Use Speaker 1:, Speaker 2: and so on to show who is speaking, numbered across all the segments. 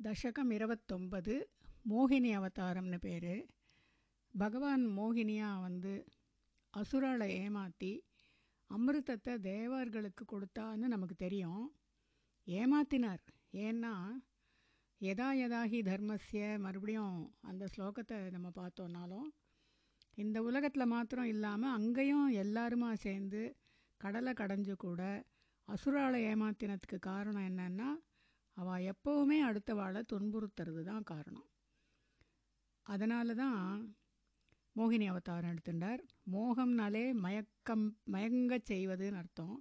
Speaker 1: தசகம் இருபத்தொம்பது மோகினி அவதாரம்னு பேர். பகவான் மோகினியாக வந்து அசுராளை ஏமாற்றி அமிர்தத்தை தேவர்களுக்கு கொடுத்தான்னு நமக்கு தெரியும். ஏமாத்தினார். ஏன்னா எதா எதாகி தர்மஸ்ய மறுபடியும் அந்த ஸ்லோகத்தை நம்ம பார்த்தோன்னாலும் இந்த உலகத்தில் மாத்திரம் இல்லாமல் அங்கேயும் எல்லாருமா சேர்ந்து கடலை கடைஞ்சு கூட அசுராளை ஏமாத்தினத்துக்கு காரணம் என்னென்னா அவள் எப்போவுமே அடுத்தவாளை துன்புறுத்துறது தான் காரணம். அதனால தான் மோகினி அவதாரம் எடுத்துட்டார் மோகம்னாலே மயக்கம் மயங்கச் செய்வதுன்னு அர்த்தம்.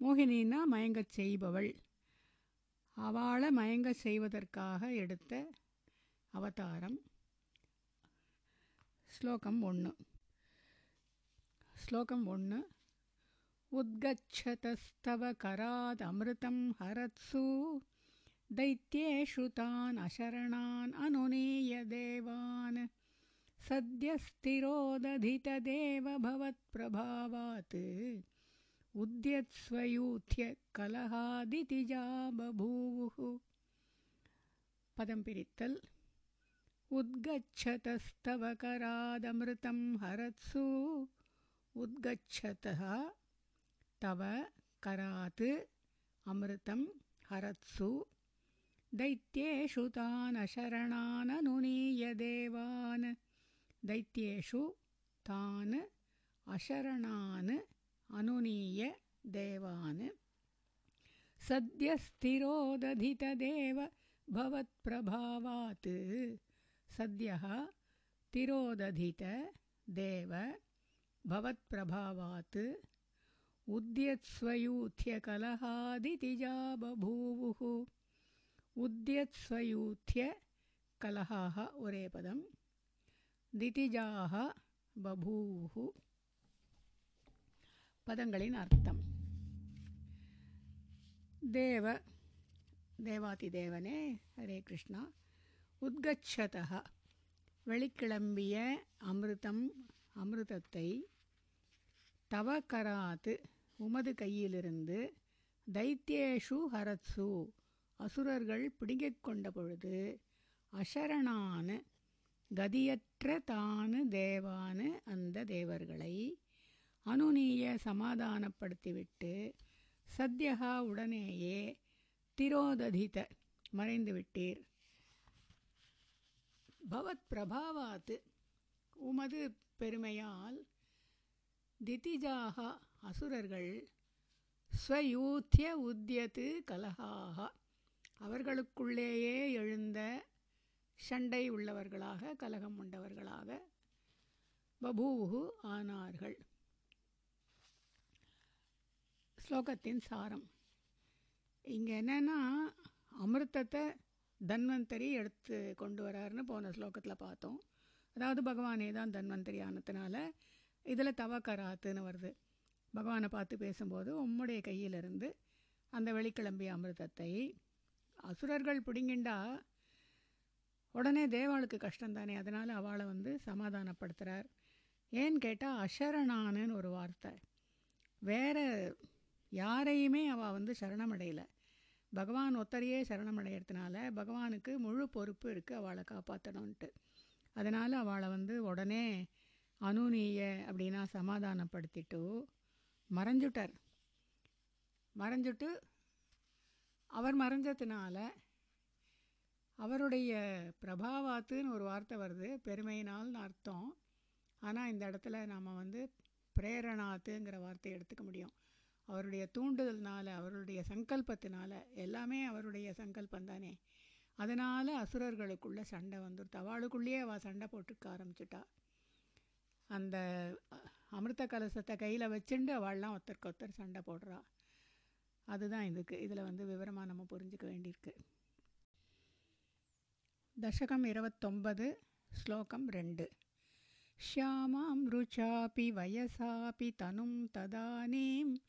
Speaker 1: மோகினின்னா மயங்கச் செய்பவள். அவளை மயங்க செய்வதற்காக எடுத்த அவதாரம். ஸ்லோகம் ஒன்று ஸ்லோகம் ஒன்று உத்கச்சதஸ்தவ கராத் அமிர்தம் ஹரத்சு दैत्येषु तान् अशरणान् अनुनीय देवान्। सद्यस्थिरोदधितदेव भवत्प्रभावात् उद्यत्स्वयूथ्य कलहादितिजा बभूवुः पदं पिरित्तल्। उद्गच्छतस्तव करादमृतं हरत्सु। उद्गच्छतः तव करात् अमृतं हरत्सु दैत्येषु तान् देवान्। दैत्येषु तान् अशरणान् अनुनीय देवान्। सद्यस्थिरोदधितदेव भवत्प्रभावात्। सद्यः तिरोदधित देव भवत्प्रभावात्। उद्यत्स्वयूथ्यकलहादितिजा बभूवुः उद्यत्स्वयूथ्य कलहाः ஒரே பதம் திதிஜாக பபூவு பதங்களின் அர்த்தம் தேவ தேவாதி தேவனே ஹரே கிருஷ்ணா உத்கச்சதா வெளிக்கிளம்பிய அமிர்தம் அமிர்தத்தை தவக்கராத்து உமது கையிலிருந்து தைத்தியேஷு ஹரத்சு அசுரர்கள் பிடுங்கிக் கொண்ட பொழுது அசரணான கதியற்ற தானு தேவானு அந்த தேவர்களை அனுநீய சமாதானப்படுத்திவிட்டு சத்யகா உடனேயே திரோததித மறைந்துவிட்டீர் பவத் பிரபாவாத்து உமது பெருமையால் திதிஜாக அசுரர்கள் ஸ்வயூத்திய உத்தியத்து கலகாக அவர்களுக்குள்ளேயே எழுந்த சண்டை உள்ளவர்களாக கலகம் உண்டவர்களாக பபூவுகு ஆனார்கள். ஸ்லோகத்தின் சாரம். இங்கே என்னென்னா அமிர்தத்தை தன்வந்தரி எடுத்து கொண்டு வராருன்னு போன ஸ்லோகத்தில் பார்த்தோம். அதாவது பகவானே தான் தன்வந்தரி ஆனதுனால இதில் தவக்கராத்துன்னு வருது. பகவானை பார்த்து பேசும்போது உம்முடைய கையிலிருந்து அந்த வெளிக்கிளம்பிய அமிர்தத்தை அசுரர்கள் பிடிங்கிண்டா உடனே தேவாளுக்கு கஷ்டம்தானே அதனால் அவளை வந்து சமாதானப்படுத்துகிறார் ஏன்னு கேட்டால் அஷரணானுன்னு ஒரு வார்த்தை. வேற யாரையுமே அவள் வந்து சரணமடையலை. பகவான் ஒத்தரையே சரணமடைகிறதுனால பகவானுக்கு முழு பொறுப்பு இருக்குது அவளை காப்பாற்றணுன்ட்டு அதனால் அவளை வந்து உடனே அனுநீய அப்படின்னா சமாதானப்படுத்திட்டு மறைஞ்சுட்டார். மறைஞ்சுட்டு அவர் மறைஞ்சதுனால அவருடைய பிரபாவாத்துன்னு ஒரு வார்த்தை வருது பெருமையினால்னு அர்த்தம். ஆனால் இந்த இடத்துல நாம் வந்து பிரேரணாத்துங்கிற வார்த்தையை எடுத்துக்க முடியும். அவருடைய தூண்டுதல்னால் அவருடைய சங்கல்பத்தினால எல்லாமே அவருடைய சங்கல்பம் தானே. அதனால் அசுரர்களுக்குள்ளே சண்டை வந்துடுது அவளுக்குள்ளேயே அவள் சண்டை போட்டுக்க ஆரம்பிச்சிட்டா. அந்த அமிர்த கலசத்தை கையில் வச்சுண்டு அவள்லாம் ஒருத்தருக்கு ஒருத்தர் சண்டை போடுறா. அதுதான் இதுக்கு இதில் வந்து விவரமாக நம்ம புரிஞ்சுக்க வேண்டியிருக்கு தசகம் இருபத்தொன்பது ஸ்லோகம் ரெண்டு ஷியாமாம் ருச்சாபி வயசாபி தனும் ததானீம்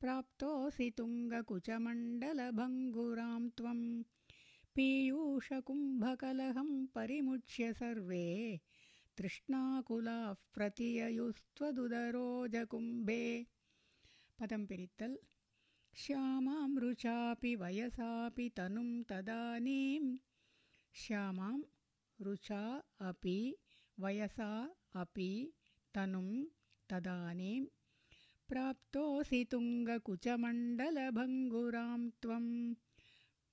Speaker 1: प्राप्तोऽसि तुङ्गकुचमण्डलभङ्गुरां त्वं पीयूषकुम्भकलहं परिमुच्य सर्वे तृष्णाकुलाः प्रतिययुस्त्वदुदरोजकुम्भे பதம் பிரித்தல் श्यामां रुचापि वयसापि तनुं तदानीं श्यामां रुचा अपि वयसा अपि तनुं तदानीं प्राप्तोऽसि तुङ्गकुचमण्डलभङ्गुरां त्वं।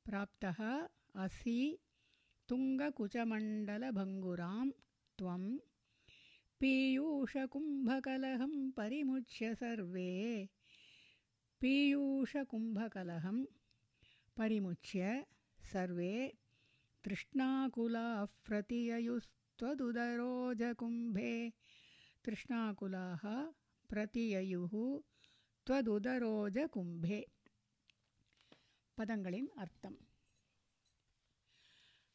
Speaker 1: प्राप्तः असि तुङ्गकुचमण्डलभङ्गुरां त्वं। पीयूषकुम्भकलहं परिमुच्य सर्वे पीयूषकुम्भकलहं परिमुच्य सर्वे तृष्णाकुलाः प्रतिययुस्त्वदुदरोजकुम्भे तृष्णाकुलाः प्रतिययुः त्वदुदरोजकुम्भे பதங்களின் அர்த்தம்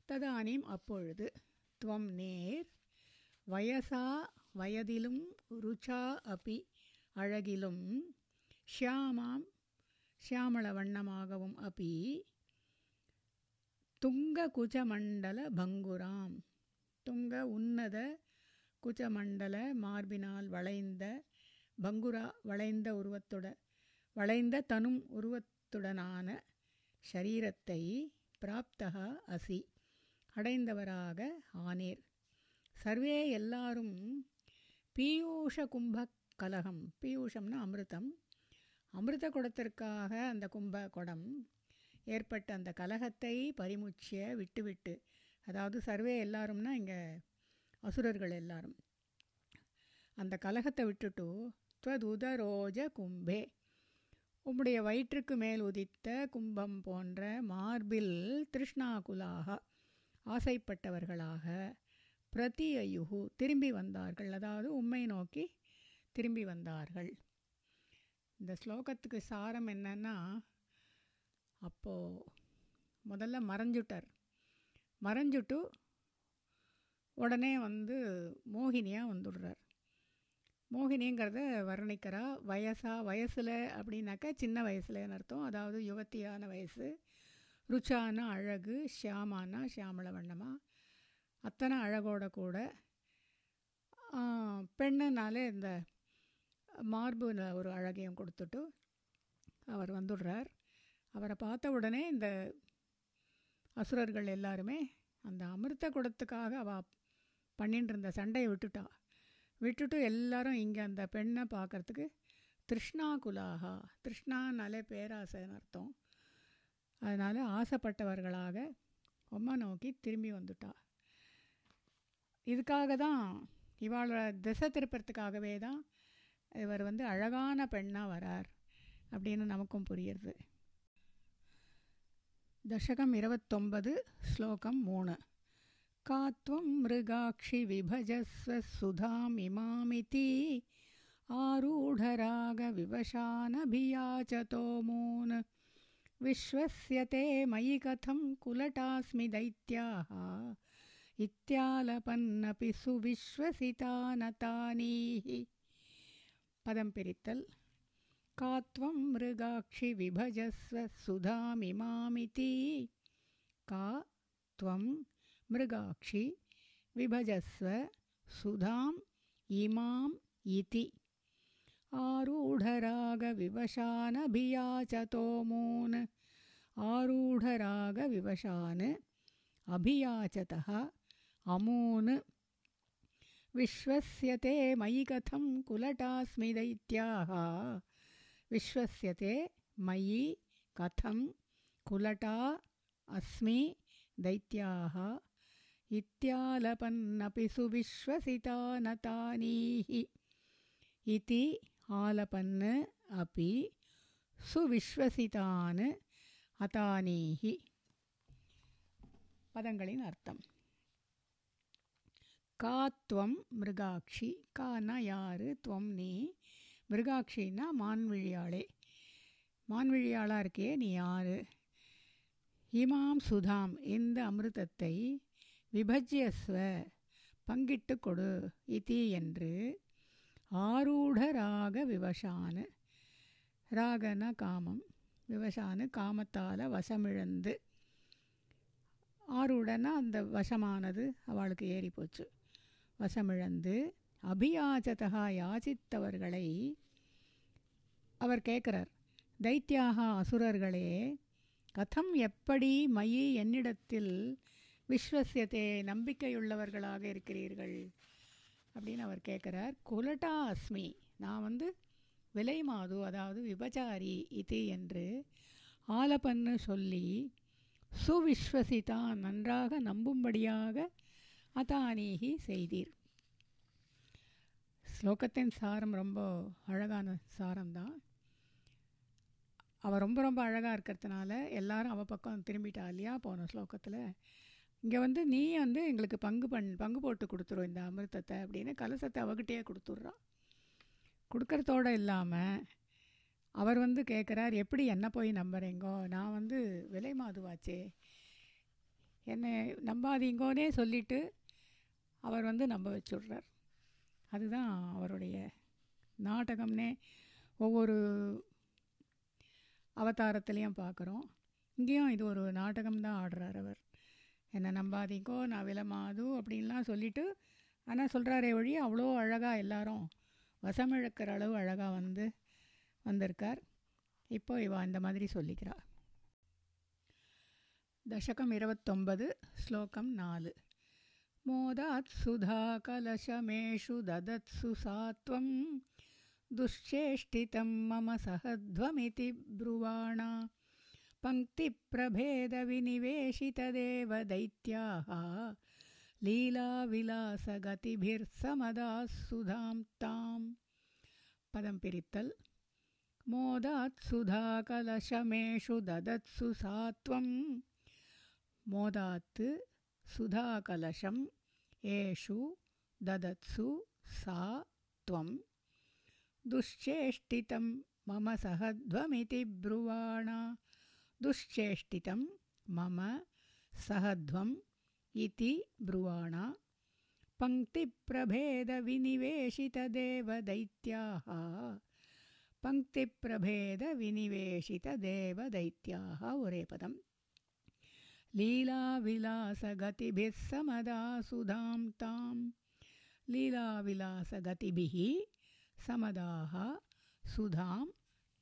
Speaker 1: ததானீம் அப்பொழுது துவம் நேர் வயசா வயதிலும் ருச்சா அபி அழகிலும் ஷியாமாம் ஷியாமள வண்ணமாகவும் அபி துங்க குஜமண்டல பங்குராம். துங்க உன்னத குஜமண்டல மார்பினால் வளைந்த பங்குரா வளைந்த உருவத்துட வளைந்த தனும் உருவத்துடனான ஷரீரத்தை பிராப்தகா அசி அடைந்தவராக ஆனீர். சர்வே எல்லாரும் பீயூஷ கும்ப கலகம் பீயூஷம்னா அமிர்தம் அமிர்த குடத்திற்காக அந்த கும்ப குடம் ஏற்பட்ட அந்த கலகத்தை பரிமுச்சிய விட்டுவிட்டு அதாவது சர்வே எல்லாரும்னா இங்கே அசுரர்கள் எல்லாரும் அந்த கலகத்தை விட்டுட்டு துவதுதரோஜ கும்பே உம்முடைய வயிற்றுக்கு மேல் உதித்த கும்பம் போன்ற மார்பில் திருஷ்ணாகுலாக ஆசைப்பட்டவர்களாக பிரதியயுகு திரும்பி வந்தார்கள். அதாவது உம்மை நோக்கி திரும்பி வந்தார்கள். இந்த ஸ்லோகத்துக்கு சாரம் என்னன்னா அப்போது முதல்ல மறைஞ்சுட்டார். மறைஞ்சுட்டு உடனே வந்து மோகினியாக வந்துடுறார். மோகினிங்கிறத வர்ணிக்கிறா வயசா வயசில் அப்படின்னாக்கா சின்ன வயசுலன்னு அர்த்தம். அதாவது யுவத்தியான வயசு. ருச்சான அழகு ஷியாமானா ஷியாமள வண்ணமாக அத்தனை அழகோட கூட பெண்ணுனாலே இந்த மார்பில் ஒரு அழகையும் கொடுத்துட்டு அவர் வந்துடுறார். அவரை பார்த்த உடனே இந்த அசுரர்கள் எல்லாருமே அந்த அமிர்த குடத்துக்காக அவள் பண்ணிட்டு இருந்த சண்டையை விட்டுட்டா. விட்டுட்டு எல்லாரும் இங்கே அந்த பெண்ணை பார்க்குறதுக்கு திருஷ்ணா குலாகா திருஷ்ணானாலே பேராசைன்னு அர்த்தம். அதனால் ஆசைப்பட்டவர்களாக உம்மை நோக்கி திரும்பி வந்துட்டா. இதுக்காக தான் இவாளோட திசை திருப்பறதுக்காகவே தான் இவர் வந்து அழகான பெண்ணாக வரார் அப்படின்னு நமக்கும் புரியுறது தசகம் இருபத்தொன்பது ஸ்லோகம் மூணு. காத்வம் மிருகாட்சி விபஜஸ்வ சுதாமிமாமிதி ஆரூಢராக விவசானபியாச்சதோ மூன். விஸ்வஸ்யதே மயி கதம் குலட்டாஸ்மி தைத்தியாக இத்தியாலபன்னபி पदं पिरित्तल्। का त्वं मृगाक्षि विभजस्व सुधामिमामिति का त्वं मृगाक्षि विभजस्व सुधाम् इमाम् इति। आरुढरागविवशानभियाचतोमून्। आरूढरागविवशान् अभियाचतः अमून्। विश्वस्य ते मयि कथं कुलटास्मि दैत्याः विश्वस्य ते मयि कथं कुलटा अस्मि दैत्याः इत्यालपन्नपि सुविश्वसिता सुविश्वसितानतानीः इति आलपन् अपि सुविश्वसितान् हतानीः पदङ्गलिनार्थम् கா துவம் மிருகாட்சி கானா யாரு துவம் நீ. மிருகாட்சின்னா மான்விழியாளே. மான்விழியாளாக இருக்கே நீ யார்? இமாம் சுதாம் இந்த அமிர்தத்தை விபஜ்யஸ்வ பங்கிட்டு கொடு இதி என்று ஆரூட ராக விவசான ராகன காமம் விவசானு காமத்தால் வசமிழந்து ஆரூடனா அந்த வசமானது அவளுக்கு ஏறி போச்சு வசமிழந்து அபியாச்சதா யாசித்தவர்களை அவர் கேட்குறார். தைத்தியாக அசுரர்களே கதம் எப்படி மயி என்னிடத்தில் விஸ்வசியத்தே நம்பிக்கையுள்ளவர்களாக இருக்கிறீர்கள்? அப்படின்னு அவர் கேட்குறார். குலட்டா அஸ்மி நான் வந்து விலை மாது அதாவது விபச்சாரி இது என்று ஆலப்பன்னு சொல்லி சுவிஸ்வசிதா நன்றாக நம்பும்படியாக அதானீகி செய்தீர். ஸ்லோகத்தின் சாரம் ரொம்ப அழகான சாரம்தான். அவள் ரொம்ப ரொம்ப அழகாக இருக்கிறதுனால எல்லாரும் அவள் பக்கம் திரும்பிட்டா இல்லையா போன ஸ்லோகத்தில். இங்கே வந்து நீ வந்து எங்களுக்கு பங்கு பண் பங்கு போட்டு கொடுத்துரும் இந்த அமிர்தத்தை அப்படின்னு கலசத்தை அவகிட்டே கொடுத்துட்றான் கொடுக்கறதோடு இல்லாமல் அவர் வந்து கேட்குறார் எப்படி என்ன போய் நம்புறீங்கோ? நான் வந்து விலை மாதுவாச்சே. என்னை நம்பாதீங்கோனே சொல்லிவிட்டு அவர் வந்து நம்ப வச்சுடுறார். அதுதான் அவருடைய நாடகம்னே ஒவ்வொரு அவதாரத்துலேயும் பார்க்குறோம். இங்கேயும் இது ஒரு நாடகம்தான் ஆடுறார் அவர். என்னை நம்பாதீங்கோ நான் விலமாது அப்படின்லாம் சொல்லிவிட்டு ஆனால் சொல்கிறாரே வழி அவ்வளோ அழகாக எல்லாரும் வசமிழக்கிற அளவு அழகாக வந்து வந்திருக்கார். இப்போ இவா இந்த மாதிரி சொல்லிக்கிறா. தசகம் இருபத்தொன்பது ஸ்லோகம் நாலு. मोदात्सुधाकलशमेषु ददत्सु सा सात्वं दुश्चेष्टितं मम सहध्वमिति ब्रुवाणा। पङ्क्तिप्रभेदविनिवेशितदेव दैत्याः लीलाविलासगतिभिर्समदास्सुधां ताम् पदं पिरित्तल्। मोदात्सुधाकलशमेषु ददत्सु सा सात्वं मोदात् सुधाकलशं येषु ददत्सु सा त्वं। दुश्चेष्टितं मम सहध्वमिति ब्रुवाणा। दुश्चेष्टितं मम सहध्वम् इति ब्रुवाणा। पङ्क्तिप्रभेदविनिवेशितदेवदैत्याः। पङ्क्तिप्रभेदविनिवेशितदेवदैत्याः। उरेपदम् लीलाविलासगतिभिः समदा सुधां तां लीलाविलासगतिभिः சமதாக சுதாம்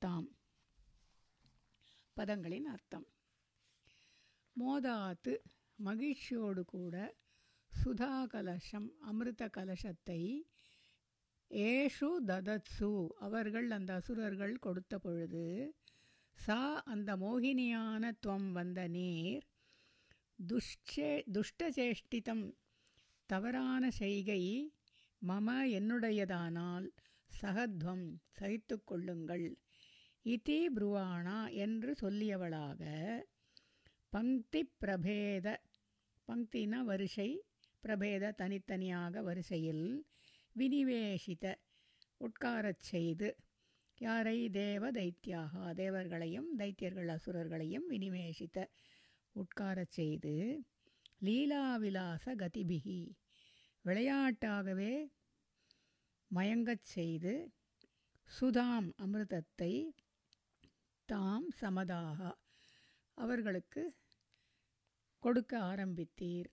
Speaker 1: தாம் பதங்களின் அர்த்தம் மோதாத்து மகிழ்ச்சியோடு கூட சுதா கலசம் அமிர்த கலசத்தை ஏஷு ததத்சு அவர்கள் அந்த அசுரர்கள் கொடுத்த பொழுது சா அந்த மோகினியான துவம் வந்த நீர் துஷ்சே துஷ்டசேஷ்டிதம் தவறான செய்கை மம என்னுடையதானால் சகத்வம் சகித்து கொள்ளுங்கள். இதி புருவாணா என்று சொல்லியவளாக பங்கி பிரபேத பங்கினா வரிசை பிரபேத தனித்தனியாக வரிசையில் வினிவேஷித உட்காரச் செய்து யாரை தேவ தைத்தியாக தேவர்களையும் தைத்தியர்கள் அசுரர்களையும் வினிவேஷித்த உட்காரச் செய்து லீலாவிலாச கதிபிகி விளையாட்டாகவே மயங்கச் செய்து சுதாம் அமிர்தத்தை தாம் சமதாக அவர்களுக்கு கொடுக்க ஆரம்பித்தீர்.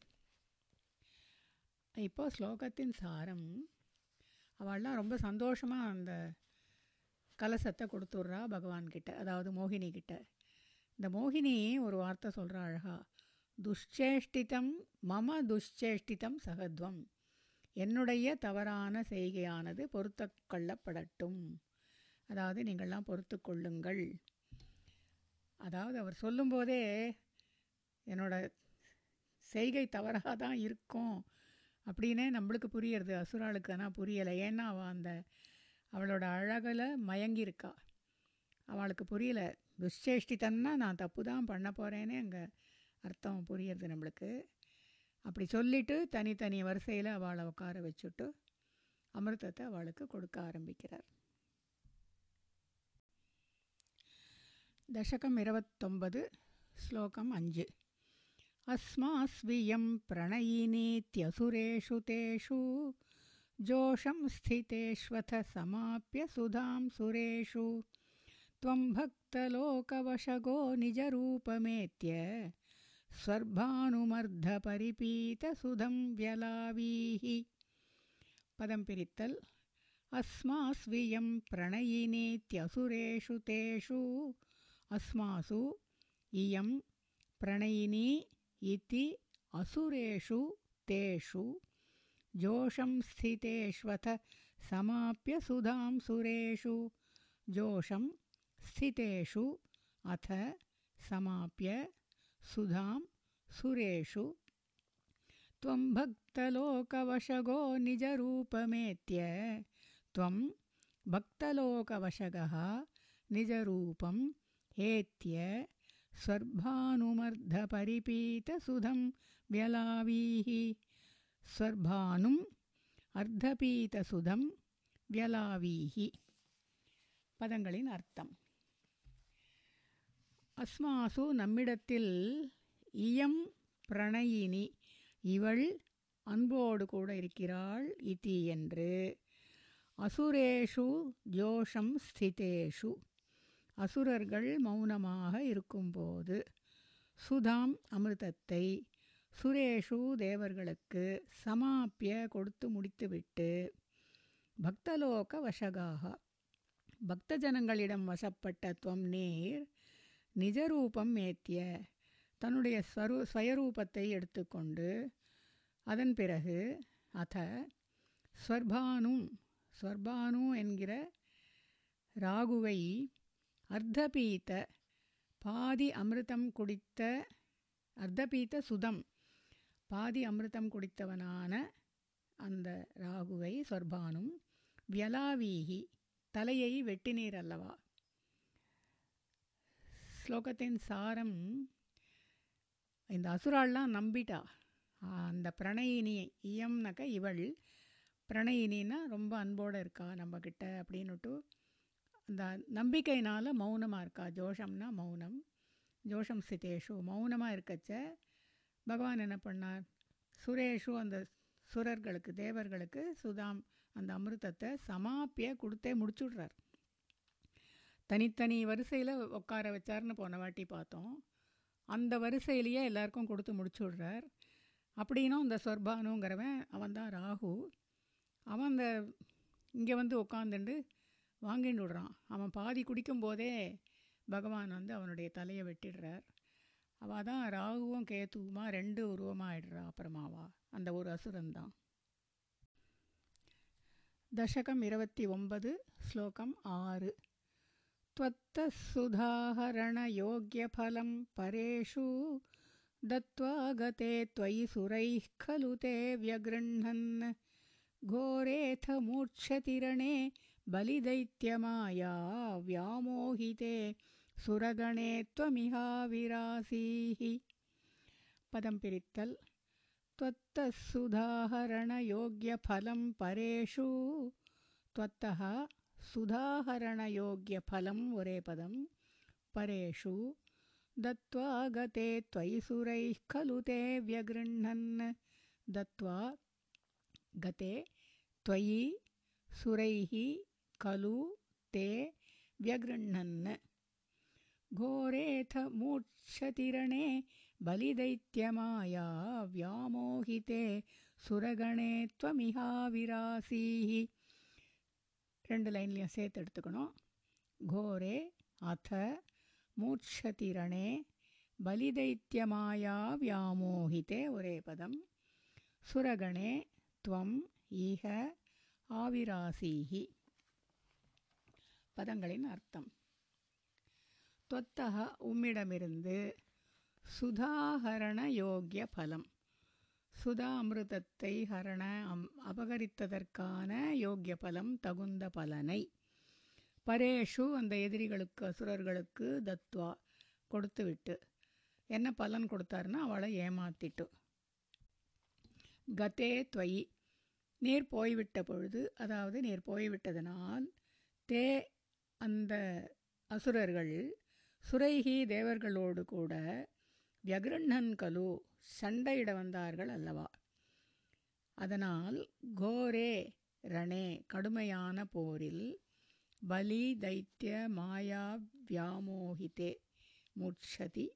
Speaker 1: இப்போ ஸ்லோகத்தின் சாரம் அவள்லாம் ரொம்ப சந்தோஷமாக அந்த கலசத்தை கொடுத்துட்றா பகவான்கிட்ட அதாவது மோகினி கிட்ட இந்த மோகினி ஒரு வார்த்தை சொல்கிறா அழகா. துஷ்சேஷ்டிதம் மம துஷ்சேஷ்டிதம் சகத்வம். என்னுடைய தவறான செய்கையானது பொறுத்து கொள்ளப்படட்டும். அதாவது நீங்கள்லாம் பொறுத்து கொள்ளுங்கள். அதாவது அவர் சொல்லும்போதே என்னோட செய்கை தவறாக தான் இருக்கும் அப்படின்னே நம்மளுக்கு புரியறது. அசுராளுக்கு ஆனால் புரியலை. ஏன்னா அவள் அந்த அவளோட அழகில் மயங்கியிருக்கா. அவளுக்கு புரியலை. துஷ்சேஷ்டித்தன்னா நான் தப்பு தான் பண்ண போகிறேன்னு அங்கே அர்த்தம் புரியுறது நம்மளுக்கு. அப்படி சொல்லிவிட்டு தனித்தனி வரிசையில் அவளை உட்கார வச்சுட்டு அமிர்தத்தை அவளுக்கு கொடுக்க ஆரம்பிக்கிறார். தசகம் இருபத்தொன்பது ஸ்லோகம் அஞ்சு. அஸ்மாஸ்வியம் பிரணயினீத்யசுரேஷு தேஷு ஜோஷம் ஸ்திதேஷ்வத சமாப்பிய சுதாம் சுரேஷு त्वं भक्तलोकवशगो निजरूपमेत्य स्वर्भानुमर्धपरिपीतसुधं व्यलावीः पदं पिरित्तल्। अस्मास्वियं प्रणयिनीत्यसुरेषु तेषु। अस्मासु इयं प्रणयिनी इति असुरेषु तेषु। जोषं स्थितेष्वथ समाप्य सुधां सुरेषु। जोषं स्थितेषु अथ समाप्य सुधां सुरेषु। त्वं भक्तलोकवशगो निजरूपमेत्य त्वं भक्तलोकवशगः निजरूपम् एत्य स्वर्भानुमर्धपरिपीतसुधं व्यलावीः स्वर्भानुम् अर्धपीतसुधं व्यलावीः पदङ्गिनर्थम् அஸ்மாசு நம்மிடத்தில் இயம் பிரணயினி. இவள் அன்போடு கூட இருக்கிறாள் இதி என்று. அசுரேஷு ஜோஷம் ஸ்திதேஷு. அசுரர்கள் மௌனமாக இருக்கும்போது சுதாம் அமிர்தத்தை சுரேஷு தேவர்களுக்கு சமாப்பிய கொடுத்து முடித்துவிட்டு பக்தலோக வசகாக. பக்தஜனங்களிடம் வசப்பட்ட துவம் நீர் நிஜரூபம் ஏத்திய தன்னுடைய ஸ்வரூ ஸ்வயரூபத்தை எடுத்துக்கொண்டு அதன் பிறகு அத ஸ்வர்பானும் ஸ்வர்பானு என்கிற ராகுவை அர்த்தபீத்த பாதி அமிர்தம் குடித்த அர்த்தபீத்த சுதம் பாதி அமிர்தம் குடித்தவனான அந்த ராகுவை சொர்பானும் வியலாவீகி தலையை வெட்டினீர் அல்லவா? ஸ்லோகத்தின் சாரம் இந்த அசுராள்லாம் நம்பிட்டா. அந்த பிரணயினியை இயம்னாக்க இவள் பிரணயினின்னா ரொம்ப அன்போடு இருக்கா நம்மக்கிட்ட அப்படின்னுட்டு அந்த நம்பிக்கையினால் மௌனமாக இருக்கா. ஜோஷம்னா மௌனம். ஜோஷம் சிதேஷு மௌனமாக இருக்கச்ச பகவான் என்ன பண்ணார்? சுரேஷு அந்த சுரர்களுக்கு தேவர்களுக்கு சுதாம் அந்த அமிர்தத்தை சமாப்பிய கொடுத்தே முடிச்சுடுறார். தனித்தனி வரிசையில் உட்கார வச்சார்னு போன வாட்டி பார்த்தோம். அந்த வரிசையிலேயே எல்லாருக்கும் கொடுத்து முடிச்சு விடுறார் அப்படின்னும் இந்த சொர்பானுங்கிறவன் அவன் தான் ராகு. அவன் அந்த இங்கே வந்து உட்காந்துண்டு வாங்கிட்டு விடுறான். அவன் பாதி குடிக்கும் போதே பகவான் வந்து அவனுடைய தலையை வெட்டிடுறார். அவள் தான் ராகுவும் கேத்துவுமா ரெண்டு உருவமாக ஆயிடுறா அப்புறமாவா. அந்த ஒரு அசுரன் தான். தசகம் இருபத்தி ஒன்பது ஸ்லோகம் ஆறு. त्वत्तःसुधाहरणयोग्यफलं परेषु दत्त्वा गते त्वयि सुरैः खलु ते व्यगृह्णन्। घोरेऽथ मूर्च्छतिरणे बलिदैत्यमाया व्यामोहिते सुरगणे त्वमिहाविरासीः। पदं पिरित्तल्। त्वत्तःसुधाहरणयोग्यफलं परेषु त्वत्तः सुदाहरणयोग्यफलं वरेपदं परेषु दत्त्वा गते त्वयि सुरैः खलु ते व्यगृह्णन्। दत्त्वा गते त्वयि सुरैः खलु ते व्यगृह्णन्। घोरेऽथ मूक्षतिरणे बलिदैत्यमाया व्यामोहिते सुरगणे त्वमिहाविरासीः। ரெண்டு லைன்லையும் சேர்த்து எடுத்துக்கணும். கோரே அத மூர்ச்சதிரணே பலிதைத்தியமாயா வியாமோகிதே ஒரே பதம். சுரகணே துவம் ஈக ஆவிராசீகி. பதங்களின் அர்த்தம். தொத்தக உம்மிடமிருந்து சுதாகரண யோக்கிய பலம். சுதா அமிர்தத்தை ஹரண அம் அபகரித்ததற்கான யோக்கிய பலம் தகுந்த பலனை. பரேஷு அந்த எதிரிகளுக்கு அசுரர்களுக்கு தத்வா கொடுத்துவிட்டு என்ன பலன் கொடுத்தாருன்னா அவளை ஏமாத்திட்டு. கதே துவயி நீர் போய்விட்ட பொழுது அதாவது நீர் போய்விட்டதனால் தே அந்த அசுரர்கள் சுரைகி தேவர்களோடு கூட வியகிருண்ணன் கலு சண்டையிட வந்தார்கள் அல்லவா? அதனால் கோரே ரணே கடுமையான போரில் பலி தைத்திய மாயா வியாமோகிதே முட்சதி.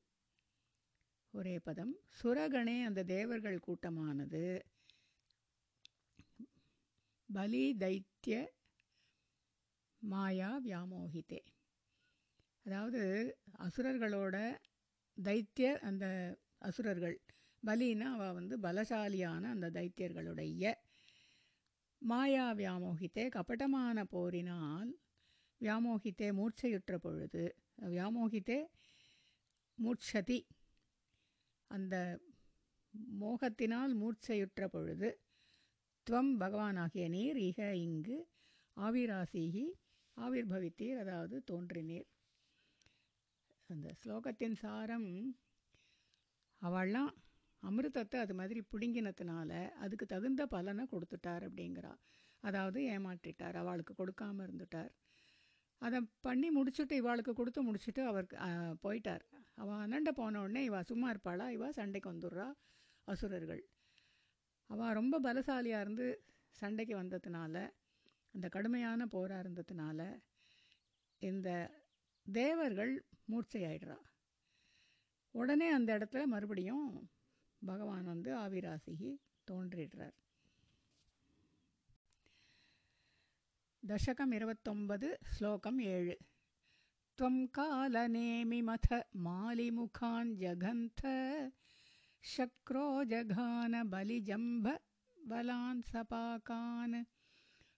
Speaker 1: ஒரே பதம். சுரகணே அந்த தேவர்கள் கூட்டமானது. பலி தைத்திய மாயா வியாமோகிதே. அதாவது அசுரர்களோட தைத்திய அந்த அசுரர்கள் பலின்னா அவள் வந்து பலசாலியான அந்த தைத்தியர்களுடைய மாயா வியாமோகித்தே கபட்டமான போரினால் வியாமோகித்தே மூர்ச்சையுற்ற பொழுது வியாமோகித்தே மூர்ச்சதி அந்த மோகத்தினால் மூர்ச்சையுற்ற பொழுது துவம் பகவானாகிய நீர் இக இங்கு ஆவிராசிகி ஆவிர்பவித்தீர் அதாவது தோன்றினீர். அந்த ஸ்லோகத்தின் சாரம் அவள்லாம் அமிர்தத்தை அது மாதிரி பிடுங்கினதுனால அதுக்கு தகுந்த பலனை கொடுத்துட்டார் அப்படிங்கிறா. அதாவது ஏமாற்றிட்டார் அவளுக்கு கொடுக்காம இருந்துட்டார். அதை பண்ணி முடிச்சுட்டு இவாளுக்கு கொடுத்து முடிச்சுட்டு அவருக்கு போயிட்டார். அவள் அனண்ட போன உடனே இவா சும்மா இருப்பாளா? இவள் சண்டைக்கு வந்துடுறா அசுரர்கள். அவள் ரொம்ப பலசாலியாக இருந்து சண்டைக்கு வந்ததுனால அந்த கடுமையான போராக இருந்ததுனால இந்த தேவர்கள் மூர்ச்சையாயிடுறா. உடனே அந்த இடத்துல மறுபடியும் பகவான் வந்து ஆவிராசிகி தோன்றிடுறார் தசகம் இருபத்தொன்பது ஸ்லோகம் ஏழு त्वं कालनेमिमथ मालिमुखान् जघन्थ शक्रो जघान बलिजम्भ बलान् सपाकान्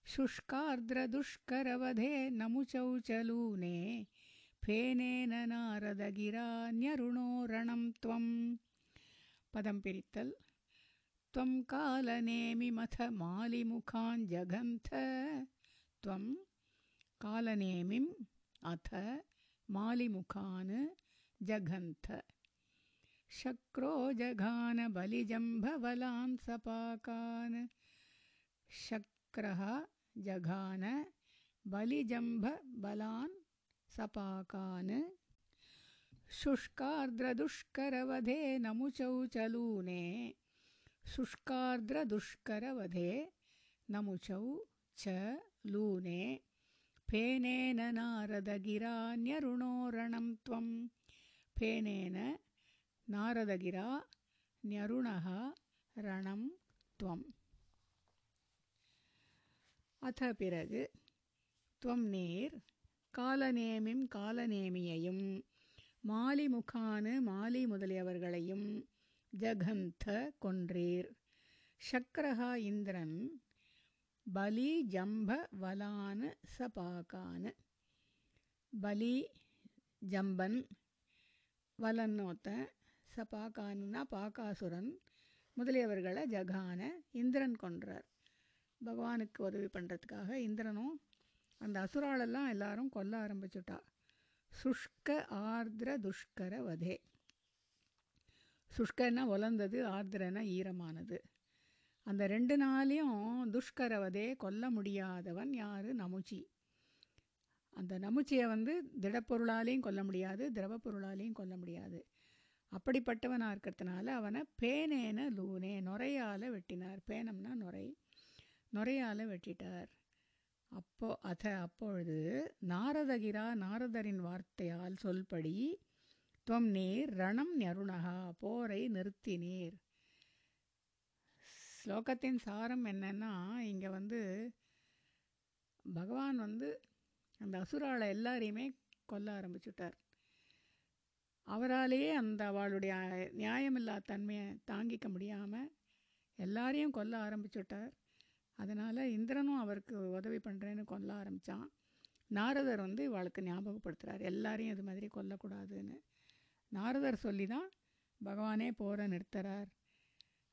Speaker 1: शुष्कार्द्रदुष्करवधे नमुचौ च लूने फेनेन नारदगिरान्यरुणो रणं त्वं पदं पिरित्तल् त्वं कालनेमिमथ मालिमुखान् जघन्थ त्वं कालनेमिम् अथ मालिमुखान् जघन्थ शक्रो जघान बलिजम्भबलान् सपाकान् शक्रः जघान बलिजम्भबलान् सपाकान् शुष्कार्द्रदुष्करवधे नमुचौ च लूने शुष्कार्द्रदुष्करवधे नमुचौ च लूने फेनेन नारदगिरान्यरुणोरणं त्वं फेनेन नारदगिरा न्यरुणः ரணம் துவம் அத பிறகு துவம் நீர் காலநேமிம் காலநேமியையும் மாலிமுகானு மாலி முதலியவர்களையும் ஜகந்த கொன்றீர். சக்கரஹா இந்திரன் பலி ஜம்ப வலானு சபாகானு. பலி ஜம்பன் வலன்னோத்த சபாகானுனா பாகாசுரன் முதலியவர்களை ஜகான இந்திரன் கொன்றார். பகவானுக்கு உதவி பண்ணுறதுக்காக இந்திரனும் அந்த அசுராலெல்லாம் எல்லாரும் கொல்ல ஆரம்பிச்சுட்டா. சுஷ்க ஆர்திர துஷ்கர வதே சுஷ்கன்னா ஒலந்தது ஆர்திரனா ஈரமானது. அந்த ரெண்டு நாளையும் துஷ்கரவதே கொல்ல முடியாதவன் யார்? நமுச்சி அந்த நமுச்சியை வந்து திடப்பொருளாலையும் கொல்ல முடியாது திரவ பொருளாலையும் கொல்ல முடியாது. அப்படிப்பட்டவனாக இருக்கிறதுனால அவனை பேனேன லூனே நுரையால் வெட்டினார். பேனம்னா நுரை. நுரையால் வெட்டிட்டார். அப்போ அத அப்பொழுது நாரதகிரா நாரதரின் வார்த்தையால் சொல்படி துவம் நீர் ரணம் நருணகா போரை நிறுத்தினீர். ஸ்லோகத்தின் சாரம் என்னென்னா இங்கே வந்து பகவான் வந்து அந்த அசுராலை எல்லாரையுமே கொல்ல ஆரம்பிச்சுட்டார். அவராலேயே அந்த அவளுடைய நியாயமில்லா தன்மையை தாங்கிக்க முடியாமல் எல்லாரையும் கொல்ல ஆரம்பிச்சுட்டார். அதனால் இந்திரனும் அவருக்கு உதவி பண்ணுறேன்னு கொல்ல ஆரம்பித்தான் நாரதர் வந்து இவளுக்கு ஞாபகப்படுத்துகிறார் எல்லாரையும் இது மாதிரி கொல்லக்கூடாதுன்னு நாரதர் சொல்லி தான் பகவானே போரை நிறுத்துறார்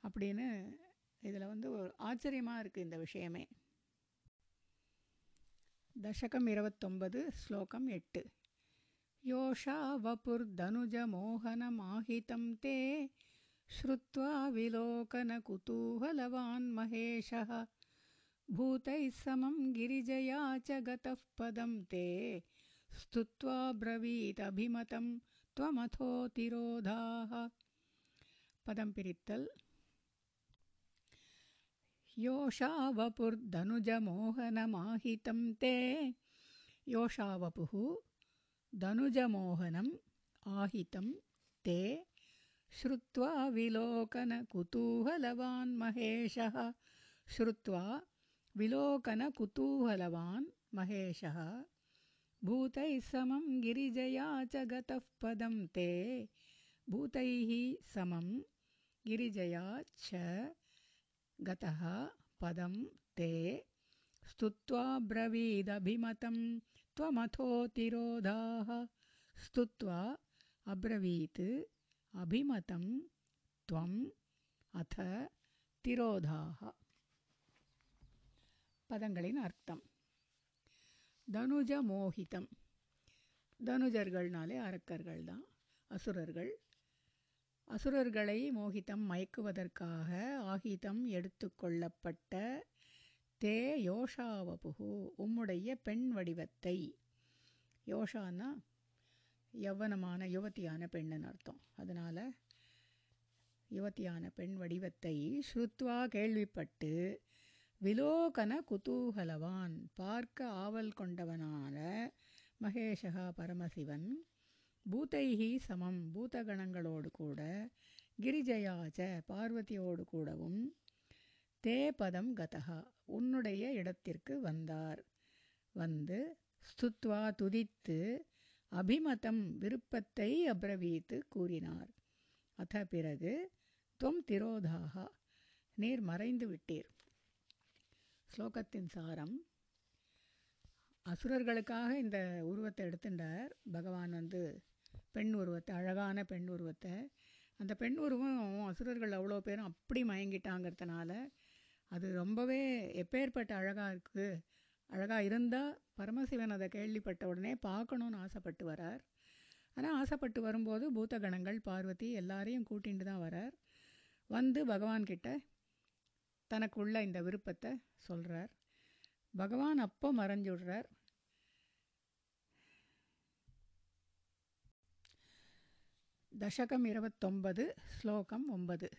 Speaker 1: அப்படின்னு இதில் வந்து ஒரு ஆச்சரியமாக இருக்குது இந்த விஷயமே தசகம் இருபத்தொன்பது ஸ்லோகம் எட்டு योषा वपुर्धनुजमोहनमाहितं ते श्रुत्वा विलोकनकुतूहलवान् महेशः भूतैः समं गिरिजया च गतः पदं ते स्तुत्वा ब्रवीदभिमतं त्वमथोतिरोधाः पदं पिरित्तल् योषा वपुर्धनुजमोहनमाहितं ते योषा वपुः धनुजमोहनम् आहितं ते श्रुत्वा विलोकनकुतूहलवान् महेशः श्रुत्वा विलोकनकुतूहलवान् महेशः। भूतैः समं गिरिजया च गतः पदं ते। भूतैः समं गिरिजया च गतः पदं ते। स्तुत्वा ब्रवीदभिमतं त्वमथोतिरोधाः। स्तुत्वा अब्रवीत् अभिमतं त्वम् अथ तिरोधाः। பதங்களின் அர்த்தம். தனுஜ மோகிதம். தனுஜர்கள்னாலே அரக்கர்கள் தான் அசுரர்கள். அசுரர்களை மோகிதம் மயக்குவதற்காக ஆகிதம் எடுத்துக்கொள்ளப்பட்ட தே யோஷாவபுகு உம்முடைய பெண் வடிவத்தை. யோஷான்னா யவனமான யுவத்தியான பெண்ணுன்னு அர்த்தம். அதனால் யுவத்தியான பெண் வடிவத்தை ஸ்ருத்வா கேள்விப்பட்டு விலோகன குதூகலவான் பார்க்க ஆவல் கொண்டவனான மகேஷகா பரமசிவன் பூதைஹி சமம் பூதகணங்களோடு கூட கிரிஜயாச்ச பார்வதியோடு கூடவும் தே பதம் கதகா உன்னுடைய இடத்திற்கு வந்தார். வந்து ஸ்துத்வா துதித்து அபிமதம் விருப்பத்தை அப்ரவீத்து கூறினார். அத பிறகு துவம் திரோதாகா நீர் மறைந்து விட்டீர். ஸ்லோகத்தின் சாரம். அசுரர்களுக்காக இந்த உருவத்தை எடுத்துட்டார். பகவான் வந்து பெண் உருவத்தை அழகான பெண் உருவத்தை. அந்த பெண் உருவம் அசுரர்கள் அவ்வளோ பேரும் அப்படி மயங்கிட்டாங்கிறதுனால அது ரொம்பவே எப்பேற்பட்ட அழகாக இருக்குது அழகாக இருந்தால் பரமசிவன் அதை கேள்விப்பட்ட உடனே பார்க்கணுன்னு ஆசைப்பட்டு வரார். ஆனால் ஆசைப்பட்டு வரும்போது பூதகணங்கள் பார்வதி எல்லாரையும் கூட்டிகிட்டு தான் வரார். வந்து பகவான்கிட்ட தனக்குள்ள இந்த விருப்பத்தை சொல்கிறார் பகவான் அப்போ மறைஞ்சுடுறார் தசகம் இருபத்தொன்பது ஸ்லோகம் ஒன்பது.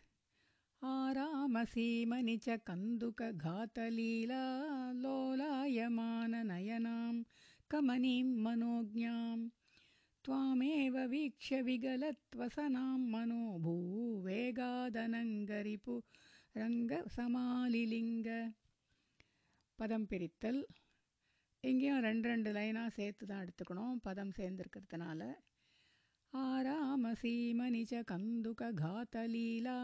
Speaker 1: ஆராமசீமனி ச கந்துக காதலீலா லோலாயமான நயனாம் கமனிம் மனோஜாம் त्वामेव वीक्ष्य विगलत्वसनां मनो भूवेगादनङ्गरिपु ரங்க சமாலிலிங்க பதம் பிரித்தல். இங்கேயும் ரெண்டு ரெண்டு லைனாக சேர்த்து தான் எடுத்துக்கணும் பதம் சேர்ந்துருக்கிறதுனால. ஆராம சீம நிஜ கந்துக காதலீலா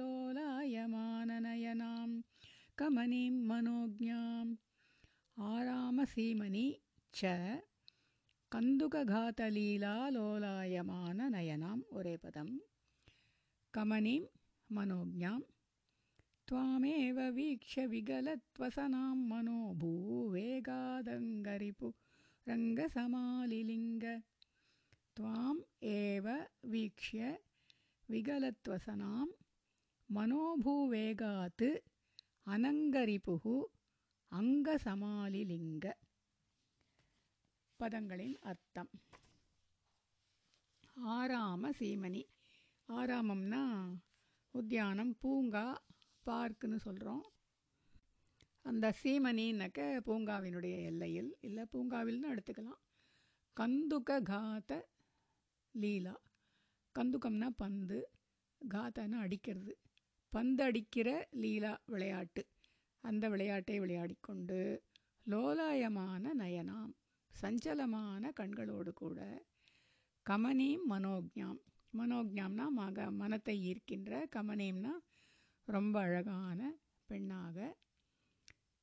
Speaker 1: லோலாயமானநயனாம். கமனிம் மனோஜாம் ஆராம சீமனி ச கந்துககாதலீலா லோலாயமான நயனாம் ஒரே பதம். கமனிம் மனோஜாம் त्वामेव वीक्ष्य विगलत्वसनां मनो भूवेगादङ्गरिपु रङ्गसमालिलिङ्ग त्वाम् एव वीक्ष्य विगलत्वसनां मनोभूवेगात् अनङ्गरिपुः அங்கசமாலிலிங்க பதங்களின் அர்த்தம் ஆராம சீமணி ஆராமம்னா உத்தியானம் பூங்கா பார்க்குன்னு சொல்கிறோம் அந்த சீமனின்னாக்க பூங்காவினுடைய எல்லையில் இல்லை பூங்காவில்னு எடுத்துக்கலாம். கந்துக காத லீலா. கந்துக்கம்னா பந்து காத்தனா அடிக்கிறது. பந்து அடிக்கிற லீலா விளையாட்டு. அந்த விளையாட்டை விளையாடிக்கொண்டு லோலாயமான நயனாம் சஞ்சலமான கண்களோடு கூட கமனீம் மனோஜாம் மனோஜாம்னா மக மனத்தை ஈர்க்கின்ற கமனீம்னா ரொம்ப அழகான பெண்ணாக.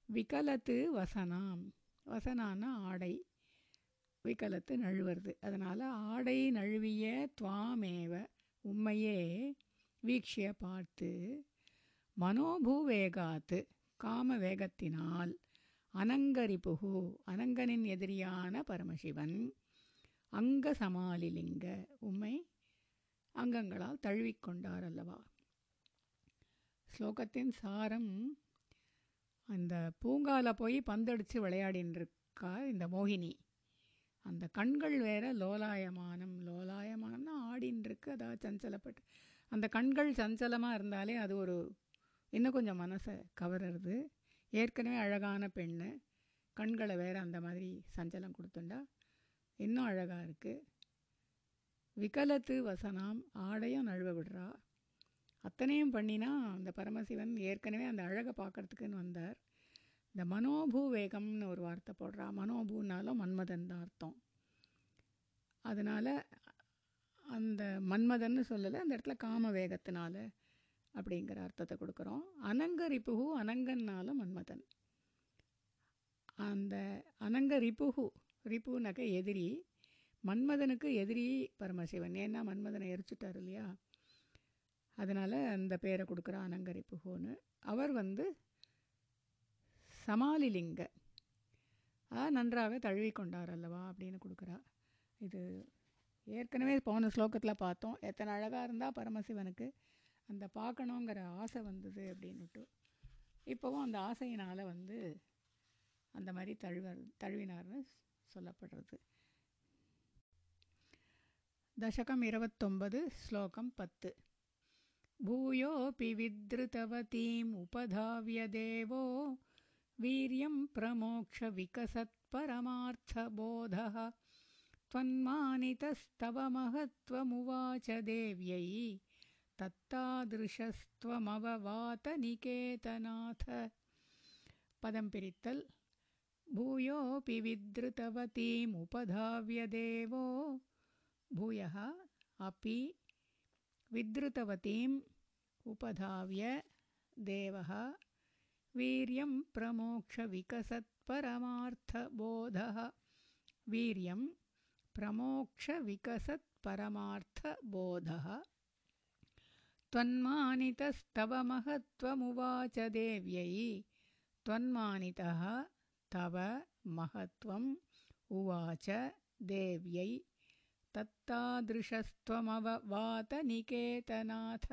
Speaker 1: விகலத்து வசனாம். வசனான ஆடை. விகலத்து நழுவுறது. அதனால் ஆடை நழுவிய துவாமேவ உண்மையே வீக்ஷிய பார்த்து மனோபூவேகாத்து காம வேகத்தினால் அனங்கரிப்புகு அனங்கனின் எதிரியான பரமசிவன் அங்க சமாலிலிங்க உம்மை அங்கங்களால் தழுவிக்கொண்டார் அல்லவா? ஸ்லோகத்தின் சாரம் அந்த பூங்காவில் போய் பந்தடித்து விளையாடின்னு இருக்கா இந்த மோகினி. அந்த கண்கள் வேற லோலாயமானம் லோலாயமானம்னா ஆடின்ருக்கு அதாவது சஞ்சலப்பட்டு. அந்த கண்கள் சஞ்சலமாக இருந்தாலே அது ஒரு இன்னும் கொஞ்சம் மனசை கவருறது. ஏற்கனவே அழகான பெண்ணு கண்களை வேற அந்த மாதிரி சஞ்சலம் கொடுத்துண்டா. இன்னும் அழகாக இருக்குது விகலத்து வசனாம் ஆடையும் நழுவ விடுறா. அத்தனையும் பண்ணினா அந்த பரமசிவன் ஏற்கனவே அந்த அழகை பார்க்கறதுக்குன்னு வந்தார். இந்த மனோபூ வேகம்னு ஒரு வார்த்தை போடுறா. மனோபூனாலும் மன்மதன் தான் அர்த்தம். அதனால் அந்த மன்மதன்னு சொல்லலை அந்த இடத்துல காம வேகத்தினால அப்படிங்கிற அர்த்தத்தை கொடுக்குறோம். அனங்கரிப்புகு அனங்கன்னால மன்மதன். அந்த அனங்க ரிப்புகு ரிப்புனாக்க எதிரி மன்மதனுக்கு எதிரி பரமசிவன். ஏன்னா மன்மதனை எரிச்சுட்டார் இல்லையா? அதனால் அந்த பேரை கொடுக்குற அனங்கரி புகோன்னு. அவர் வந்து சமாலிலிங்க நன்றாக தழுவி கொண்டார் அல்லவா அப்படின்னு கொடுக்குறா. இது ஏற்கனவே போன ஸ்லோகத்தில் பார்த்தோம். எத்தனை அழகாக இருந்தால் பரமசிவனுக்கு அந்த பார்க்கணுங்கிற ஆசை வந்தது அப்படின்னுட்டு. இப்போவும் அந்த ஆசையினால் வந்து அந்த மாதிரி தழுவ தழுவினார்னு சொல்லப்படுறது. தசகம் இருபத்தொன்பது ஸ்லோகம் பத்து. भूयोऽपि विद्रुतवतीमुपधाव्य देवो वीर्यं प्रमोक्षविकसत्परमार्थबोधः त्वन्मानितस्तव महत्त्वमुवाच देव्यै तत्तादृशस्त्वमववातनिकेतनाथ। पदंपित्तल् भूयोऽपि विद्रुतवतीमुपधाव्य देवो भूयः अपि विधृतवतीम् उपधाव्य देवः वीर्यं प्रमोक्षविकसत्परमार्थबोधः। वीर्यं प्रमोक्षविकसत्परमार्थबोधः। त्वन्मानितस्तव महत्त्वमुवाच देव्यै। त्वन्मानितः तव महत्त्वम् उवाच देव्यै तत्तादृशस्त्वमववातनिकेतनाथ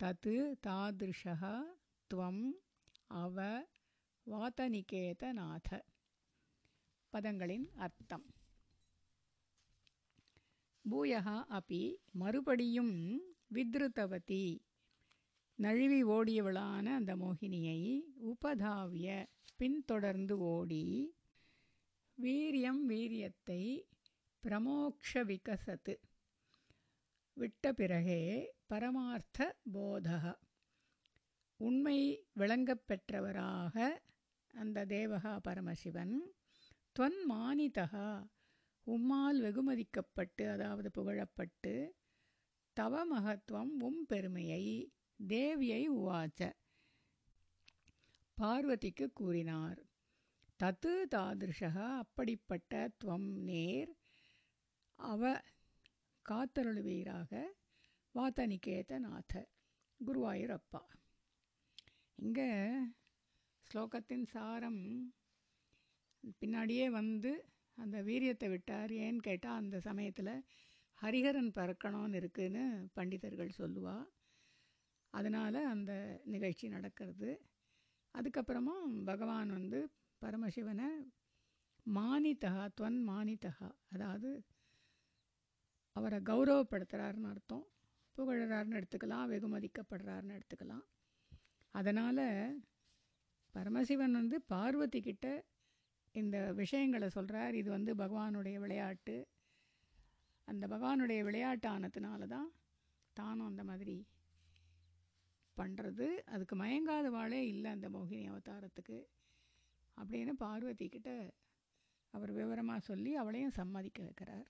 Speaker 1: तत् तादृशः त्वम् அவ வாத்தநிகேதநாத பதங்களின் அர்த்தம் பூயகா அப்பி மறுபடியும் வித்ருத்தவதி நழுவி ஓடியவளான அந்த மோகினியை உபதாவிய பின்தொடர்ந்து ஓடி வீரியம் வீரியத்தை பிரமோக்ஷ விகசத்து விட்ட பிறகே பரமார்த்த போதக. உண்மை விளங்கப் பெற்றவராக அந்த தேவகா பரமசிவன் துவன் மானிதகா. உம்மால் வெகுமதிக்கப்பட்டு அதாவது புகழப்பட்டு தவ மகத்துவம் உம் பெருமையை தேவியை உவாச்ச. பார்வதிக்கு கூறினார் தத்து தாதிருஷா அப்படிப்பட்ட துவம் நேர் அவ காத்தருளுவீராக. வாத்தனிகேதநாத குருவாயூரப்பா. இங்கே ஸ்லோகத்தின் சாரம் பின்னாடியே வந்து அந்த வீரியத்தை விட்டார். ஏன்னு கேட்டால் அந்த சமயத்தில் ஹரிஹரன் பறக்கணும்னு இருக்குன்னு பண்டிதர்கள் சொல்லுவா. அதனால் அந்த நிகழ்ச்சி நடக்கிறது. அதுக்கப்புறமா பகவான் வந்து பரமசிவனை மானித்தகா துவன் மானித்தகா அதாவது அவரை கௌரவப்படுத்துகிறாருன்னு அர்த்தம். புகழறாருன்னு எடுத்துக்கலாம் வெகுமதிக்கப்படுறாருன்னு எடுத்துக்கலாம். அதனால் பரமசிவன் வந்து பார்வதி கிட்ட இந்த விஷயங்களை சொல்கிறார் இது வந்து பகவானுடைய விளையாட்டு. அந்த பகவானுடைய விளையாட்டானதுனால தான் தானும் அந்த மாதிரி பண்ணுறது அதுக்கு மயங்காத வாழே இல்லை அந்த மோகினி அவதாரத்துக்கு அப்படின்னு பார்வதி கிட்ட அவர் விவரமாக சொல்லி அவளையும் சம்மதிக்க வைக்கிறார்.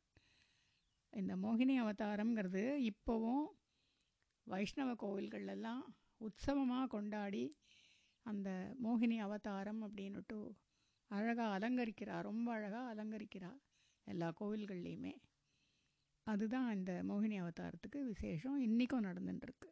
Speaker 1: இந்த மோகினி அவதாரம்ங்கிறது இப்போவும் வைஷ்ணவ கோவில்களெல்லாம் உற்சவமாக கொண்டாடி அந்த மோகினி அவதாரம் அப்படின்னுட்டு அழகாக அலங்கரிக்கிறா ரொம்ப அழகாக அலங்கரிக்கிறா எல்லா கோவில்கள்லேயுமே. அதுதான் இந்த மோகினி அவதாரத்துக்கு விசேஷம். இன்றைக்கும் நடந்துட்டுருக்கு